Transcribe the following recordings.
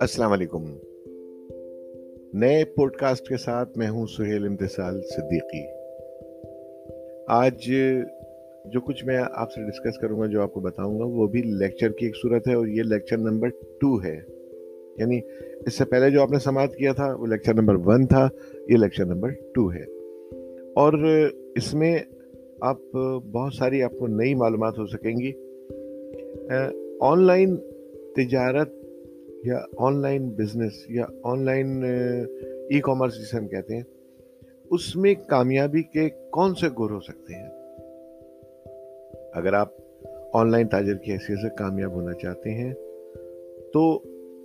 السلام علیکم۔ نئے پوڈ کاسٹ کے ساتھ میں ہوں سہیل امتسال صدیقی۔ آج جو کچھ میں آپ سے ڈسکس کروں گا، جو آپ کو بتاؤں گا، وہ بھی لیکچر کی ایک صورت ہے اور یہ لیکچر نمبر ٹو ہے۔ یعنی اس سے پہلے جو آپ نے سماعت کیا تھا، وہ لیکچر نمبر ون تھا، یہ لیکچر نمبر ٹو ہے۔ اور اس میں آپ، بہت ساری آپ کو نئی معلومات ہو سکیں گی۔ آن لائن تجارت یا آن لائن بزنس یا آن لائن ای کامرس جسے ہم کہتے ہیں، اس میں کامیابی کے کون سے گر ہو سکتے ہیں؟ اگر آپ آن لائن تاجر کی حیثیت سے کامیاب ہونا چاہتے ہیں، تو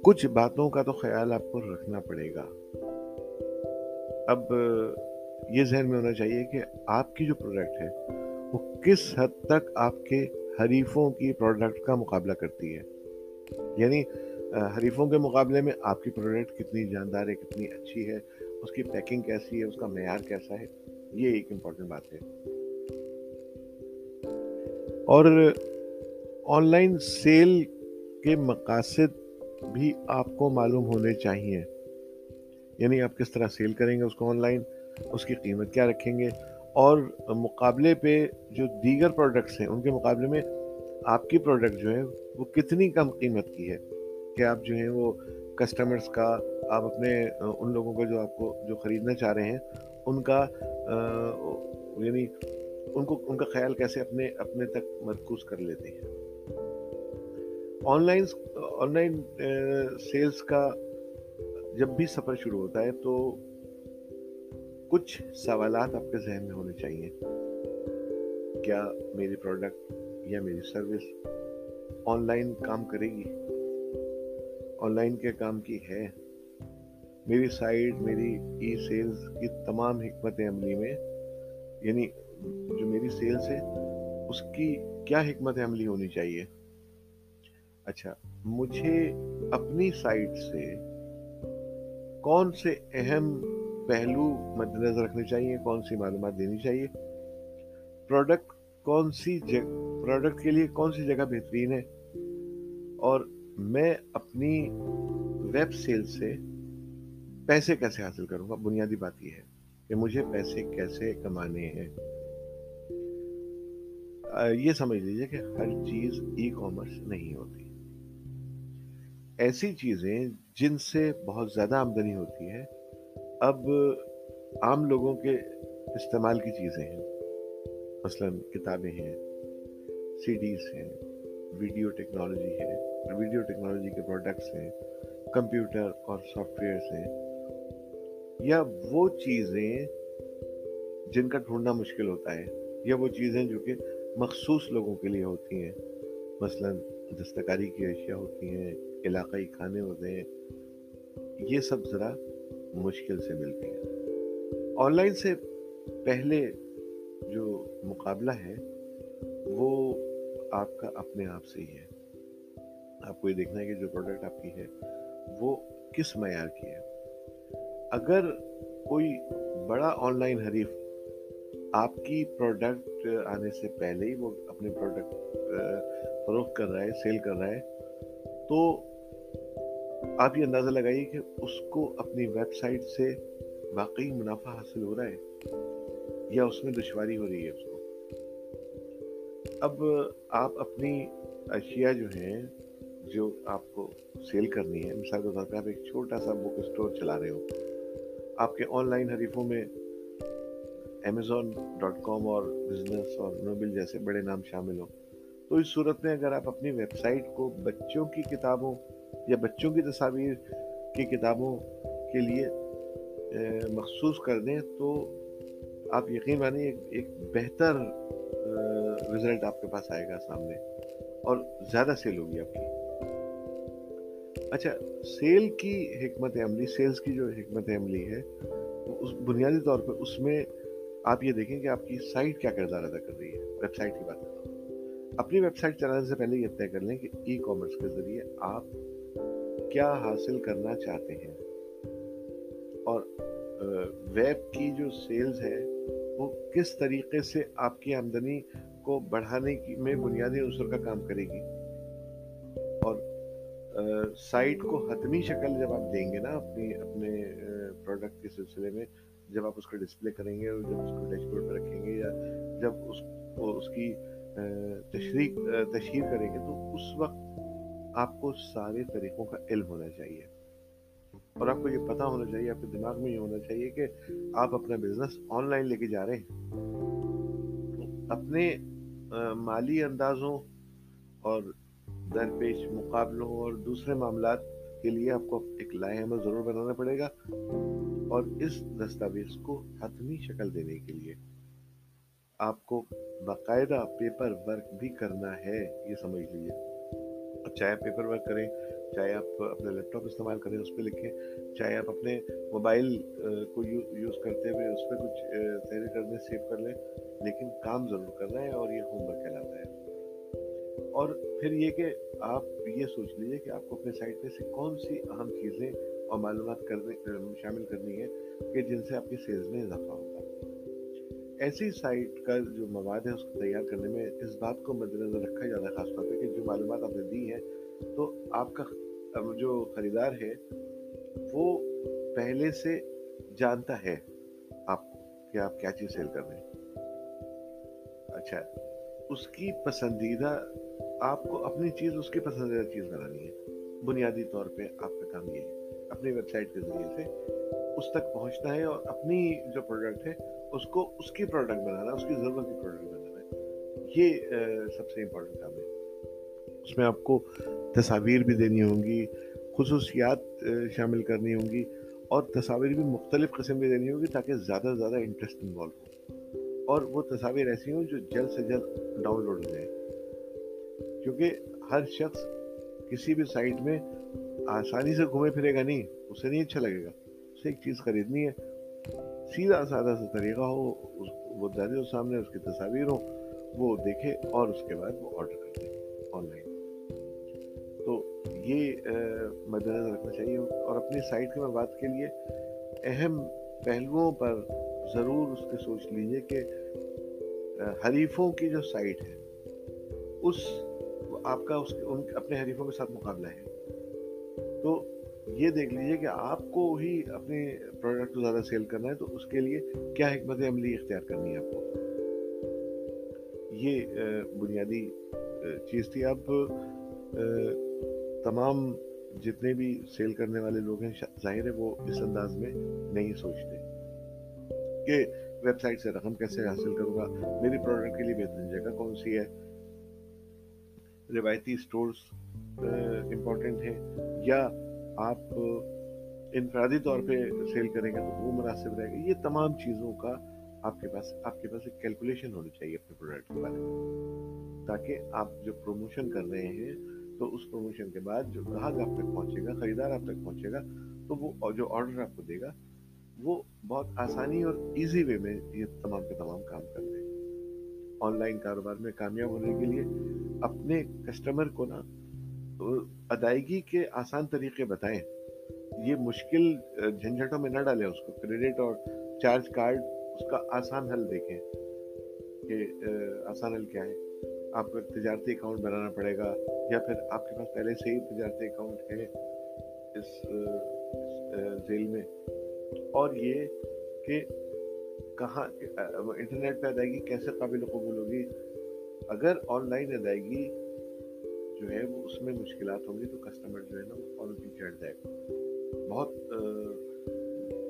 کچھ باتوں کا تو خیال آپ کو رکھنا پڑے گا۔ اب یہ ذہن میں ہونا چاہیے کہ آپ کی جو پروڈکٹ ہے، وہ کس حد تک آپ کے حریفوں کی پروڈکٹ کا مقابلہ کرتی ہے؟ یعنی حریفوں کے مقابلے میں آپ کی پروڈکٹ کتنی جاندار ہے، کتنی اچھی ہے، اس کی پیکنگ کیسی ہے، اس کا معیار کیسا ہے؟ یہ ایک امپورٹنٹ بات ہے۔ اور آن لائن سیل کے مقاصد بھی آپ کو معلوم ہونے چاہیے۔ یعنی آپ کس طرح سیل کریں گے اس کو آن لائن اس کی قیمت کیا رکھیں گے؟ اور مقابلے پہ جو دیگر پروڈکٹس ہیں، ان کے مقابلے میں آپ کی پروڈکٹ جو ہے، وہ کتنی کم قیمت کی ہے کہ آپ جو ہیں، وہ کسٹمرز کا، آپ اپنے، ان لوگوں کو جو آپ کو، جو خریدنا چاہ رہے ہیں، ان کا یعنی ان کو، ان کا خیال کیسے اپنے اپنے تک مرکوز کر لیتے ہیں؟ Online online sales کا جب بھی سفر شروع ہوتا ہے تو کچھ سوالات آپ کے ذہن میں ہونے چاہیے۔ کیا میری پروڈکٹ یا میری سروس آن لائن کام کرے گی؟ آن لائن کے کام کی ہے۔ میری سائٹ میری ای سیلز کی تمام حکمت عملی میں یعنی جو میری سیلز ہے، اس کی کیا حکمت عملی ہونی چاہیے؟ اچھا مجھے اپنی سائٹ سے کون سے اہم پہلو مد نظر رکھنے چاہیے، کون سی معلومات دینی چاہیے؟ پروڈکٹ کون سی جگہ پروڈکٹ کے لیے کون سی جگہ بہترین ہے؟ اور میں اپنی ویب سیل سے پیسے کیسے حاصل کروں گا؟ بنیادی بات یہ ہے کہ مجھے پیسے کیسے کمانے ہیں۔ یہ سمجھ لیجیے کہ ہر چیز ای کامرس نہیں ہوتی۔ ایسی چیزیں جن سے بہت زیادہ آمدنی ہوتی ہے اب عام لوگوں کے استعمال کی چیزیں ہیں۔ مثلا کتابیں ہیں سی ڈیز ہیں، ویڈیو ٹیکنالوجی ہے ویڈیو ٹیکنالوجی کے پروڈکٹس ہیں، کمپیوٹر اور سافٹ ویئرس ہیں۔ یا وہ چیزیں جن کا ڈھونڈنا مشکل ہوتا ہے، یا وہ چیزیں جو کہ مخصوص لوگوں کے لیے ہوتی ہیں۔ مثلا دستکاری کی اشیاء ہوتی ہیں، علاقائی کھانے ہوتے ہیں۔ یہ سب ذرا مشکل سے ملتی ہیں آن لائن سے پہلے جو مقابلہ ہے، وہ آپ کا اپنے آپ سے ہی ہے۔ آپ کو یہ دیکھنا ہے کہ جو پروڈکٹ آپ کی ہے، وہ کس معیار کی ہے۔ اگر کوئی بڑا آن لائن حریف آپ کی پروڈکٹ آنے سے پہلے ہی وہ اپنے پروڈکٹ فروخت کر رہا ہے سیل کر رہا ہے، تو آپ یہ اندازہ لگائیے کہ اس کو اپنی ویب سائٹ سے واقعی منافع حاصل ہو رہا ہے یا اس میں دشواری ہو رہی ہے اس کو؟ اب آپ اپنی اشیاء جو ہیں، جو آپ کو سیل کرنی ہے مثال کے طور پہ آپ ایک چھوٹا سا بک اسٹور چلا رہے ہو۔ آپ کے آن لائن حریفوں میں امیزون ڈاٹ کام اور بزنس اور نوبل جیسے بڑے نام شامل ہو تو اس صورت میں اگر آپ اپنی ویب سائٹ کو بچوں کی کتابوں یا بچوں کی تصاویر کی کتابوں کے لیے مخصوص کر دیں تو آپ یقین مانیں ایک بہتر رزلٹ آپ کے پاس آئے گا سامنے اور زیادہ سیل ہوگی آپ کی۔ اچھا سیل کی حکمت عملی سیلز کی جو حکمت عملی ہے اس بنیادی طور پر اس میں آپ یہ دیکھیں کہ آپ کی سائٹ کیا کردار ادا کر رہی ہے۔ ویب سائٹ کی بات کر رہا ہوں۔ اپنی ویب سائٹ چلانے سے پہلے یہ طے کر لیں کہ ای کامرس کے ذریعے آپ کیا حاصل کرنا چاہتے ہیں؟ اور ویب کی جو سیلز ہے وہ کس طریقے سے آپ کی آمدنی کو بڑھانے کی، میں بنیادی عنصر کا کام کرے گی؟ اور سائٹ کو حتمی شکل جب آپ دیں گے نا اپنی، اپنے پروڈکٹ کے سلسلے میں، جب آپ اس کو ڈسپلے کریں گے اور جب اس کو ڈیش بورڈ پہ رکھیں گے، یا جب اس کو اس کی تشریح تشہیر کریں گے، تو اس وقت آپ کو سارے طریقوں کا علم ہونا چاہیے۔ اور آپ کو یہ پتا ہونا چاہیے، آپ کے دماغ میں یہ ہونا چاہیے کہ آپ اپنا بزنس آن لائن لے کے جا رہے ہیں۔ اپنے مالی اندازوں اور درپیش مقابلوں اور دوسرے معاملات کے لیے آپ کو ایک لائح عمل ضرور بنانا پڑے گا۔ اور اس دستاویز کو حتمی شکل دینے کے لیے آپ کو باقاعدہ پیپر ورک بھی کرنا ہے، یہ سمجھ لیجیے چاہے پیپر ورک کریں، چاہے آپ اپنے لیپ ٹاپ استعمال کریں، اس پہ لکھیں، چاہے آپ اپنے موبائل کو یوز کرتے ہوئے اس پہ کچھ تحریر کرنے سیو کر لیں، لیکن کام ضرور کر رہے ہیں اور یہ ہوم ورک کہلاتا ہے۔ اور پھر یہ کہ آپ یہ سوچ لیجیے کہ آپ کو اپنے سائٹ میں سے کون سی اہم چیزیں اور معلومات کرنے شامل کرنی ہے کہ جن سے آپ کی سیلز میں اضافہ ہوگا۔ ایسی سائٹ کا جو مواد ہے اس کو تیار کرنے میں اس بات کو مد نظر رکھا جاتا ہے، خاص طور پہ کہ جو معلومات آپ نے دی ہے تو آپ کا جو خریدار ہے، وہ پہلے سے جانتا ہے آپ کہ آپ کیا چیز سیل کر رہے ہیں۔ اچھا اس کی پسندیدہ، آپ کو اپنی چیز، اس کی پسندیدہ چیز بنانی ہے۔ بنیادی طور پہ آپ کا کام یہ ہے، اپنی ویب سائٹ کے ذریعے سے اس تک پہنچنا ہے اور اپنی جو پروڈکٹ ہے اس کو اس کی پروڈکٹ بنانا، اس کی ضرورت کی پروڈکٹ بنانا ہے۔ یہ سب سے امپورٹنٹ کام ہے۔ اس میں آپ کو تصاویر بھی دینی ہوں گی، خصوصیات شامل کرنی ہوں گی، اور تصاویر بھی مختلف قسم کی دینی ہوں گی تاکہ زیادہ سے زیادہ انٹرسٹ انوالو ہو۔ اور وہ تصاویر ایسی ہوں جو جلد سے جلد ڈاؤن لوڈ ہو جائیں۔ کیونکہ ہر شخص کسی بھی سائٹ میں آسانی سے گھومے پھرے گا نہیں، اسے نہیں اچھا لگے گا۔ اسے ایک چیز خریدنی ہے سیدھا سادہ سا طریقہ ہو وہ زیادہ سامنے اس کی تصاویر ہو وہ دیکھے اور اس کے بعد وہ آرڈر کر دے آن لائن تو یہ مد نظر رکھنا چاہیے۔ اور اپنی سائٹ کے مواد کے لیے اہم پہلوؤں پر ضرور اس کے سوچ لیجیے کہ حریفوں کی جو سائٹ ہے، اس، آپ کا اس ان اپنے حریفوں کے ساتھ مقابلہ ہے۔ تو یہ دیکھ لیجیے کہ آپ کو ہی اپنے پروڈکٹ کو زیادہ سیل کرنا ہے تو اس کے لیے کیا حکمت عملی اختیار کرنی ہے آپ کو؟ یہ بنیادی چیز تھی۔ اب تمام جتنے بھی سیل کرنے والے لوگ ہیں ظاہر ہے وہ اس انداز میں نہیں سوچتے کہ ویب سائٹ سے رقم کیسے حاصل کروں گا، میری پروڈکٹ کے لیے بہترین جگہ کون سی ہے؟ روایتی اسٹورس امپورٹنٹ ہیں یا آپ انفرادی طور پہ سیل کریں گے تو وہ مناسب رہے گا۔ یہ تمام چیزوں کا آپ کے پاس، آپ کے پاس ایک کیلکولیشن ہونی چاہیے اپنے پروڈکٹ کے بارے میں۔ تاکہ آپ جو پروموشن کر رہے ہیں، تو اس پروموشن کے بعد جو گاہک آپ تک پہنچے گا، خریدار آپ تک پہنچے گا، تو وہ جو آرڈر آپ کو دے گا، وہ بہت آسانی اور ایزی وے میں یہ تمام کے تمام کام کر رہے ہیں۔ آن لائن کاروبار میں کامیاب ہونے کے لیے اپنے کسٹمر کو نا ادائیگی کے آسان طریقے بتائیں۔ یہ مشکل جھنجھٹوں میں نہ ڈالیں اس کو۔ کریڈٹ اور چارج کارڈ اس کا آسان حل دیکھیں کہ آسان حل کیا ہے۔ آپ کو تجارتی اکاؤنٹ بنانا پڑے گا یا پھر آپ کے پاس پہلے سے ہی تجارتی اکاؤنٹ ہے اس ذیل میں۔ اور یہ کہ کہاں انٹرنیٹ پہ ادائیگی کیسے قابل قبول ہوگی؟ اگر آن لائن ادائیگی جو ہے وہ اس میں مشکلات ہوں گی تو کسٹمر جو ہے نا وہ فوراً پیچھے ہٹ جائے گا۔ بہت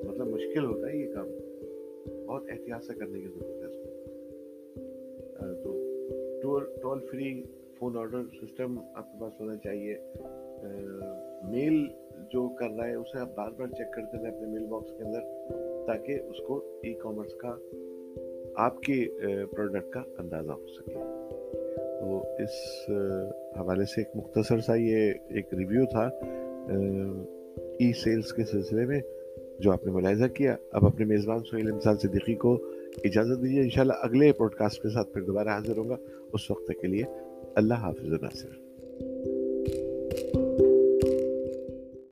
مطلب مشکل ہوتا ہے یہ کام۔ بہت احتیاط سے کرنے کی ضرورت ہے اس کو۔ تو toll free phone order system آپ کے پاس ہونا چاہیے۔ میل جو کر رہا ہے اسے آپ بار بار چیک کرتے رہیں اپنے میل باکس کے اندر تاکہ اس کو ای کامرس کا، آپ کی پروڈکٹ کا اندازہ ہو سکے۔ تو اس حوالے سے ایک مختصر سا یہ ایک ریویو تھا ای سیلز کے سلسلے میں جو آپ نے ملاحظہ کیا۔ اب اپنے میزبان سہیل امسال صدیقی کو اجازت دیجیے، انشاءاللہ اگلے پوڈ کاسٹ کے ساتھ پھر دوبارہ حاضر ہوں گا۔ اس وقت کے لیے اللہ حافظ ناصر۔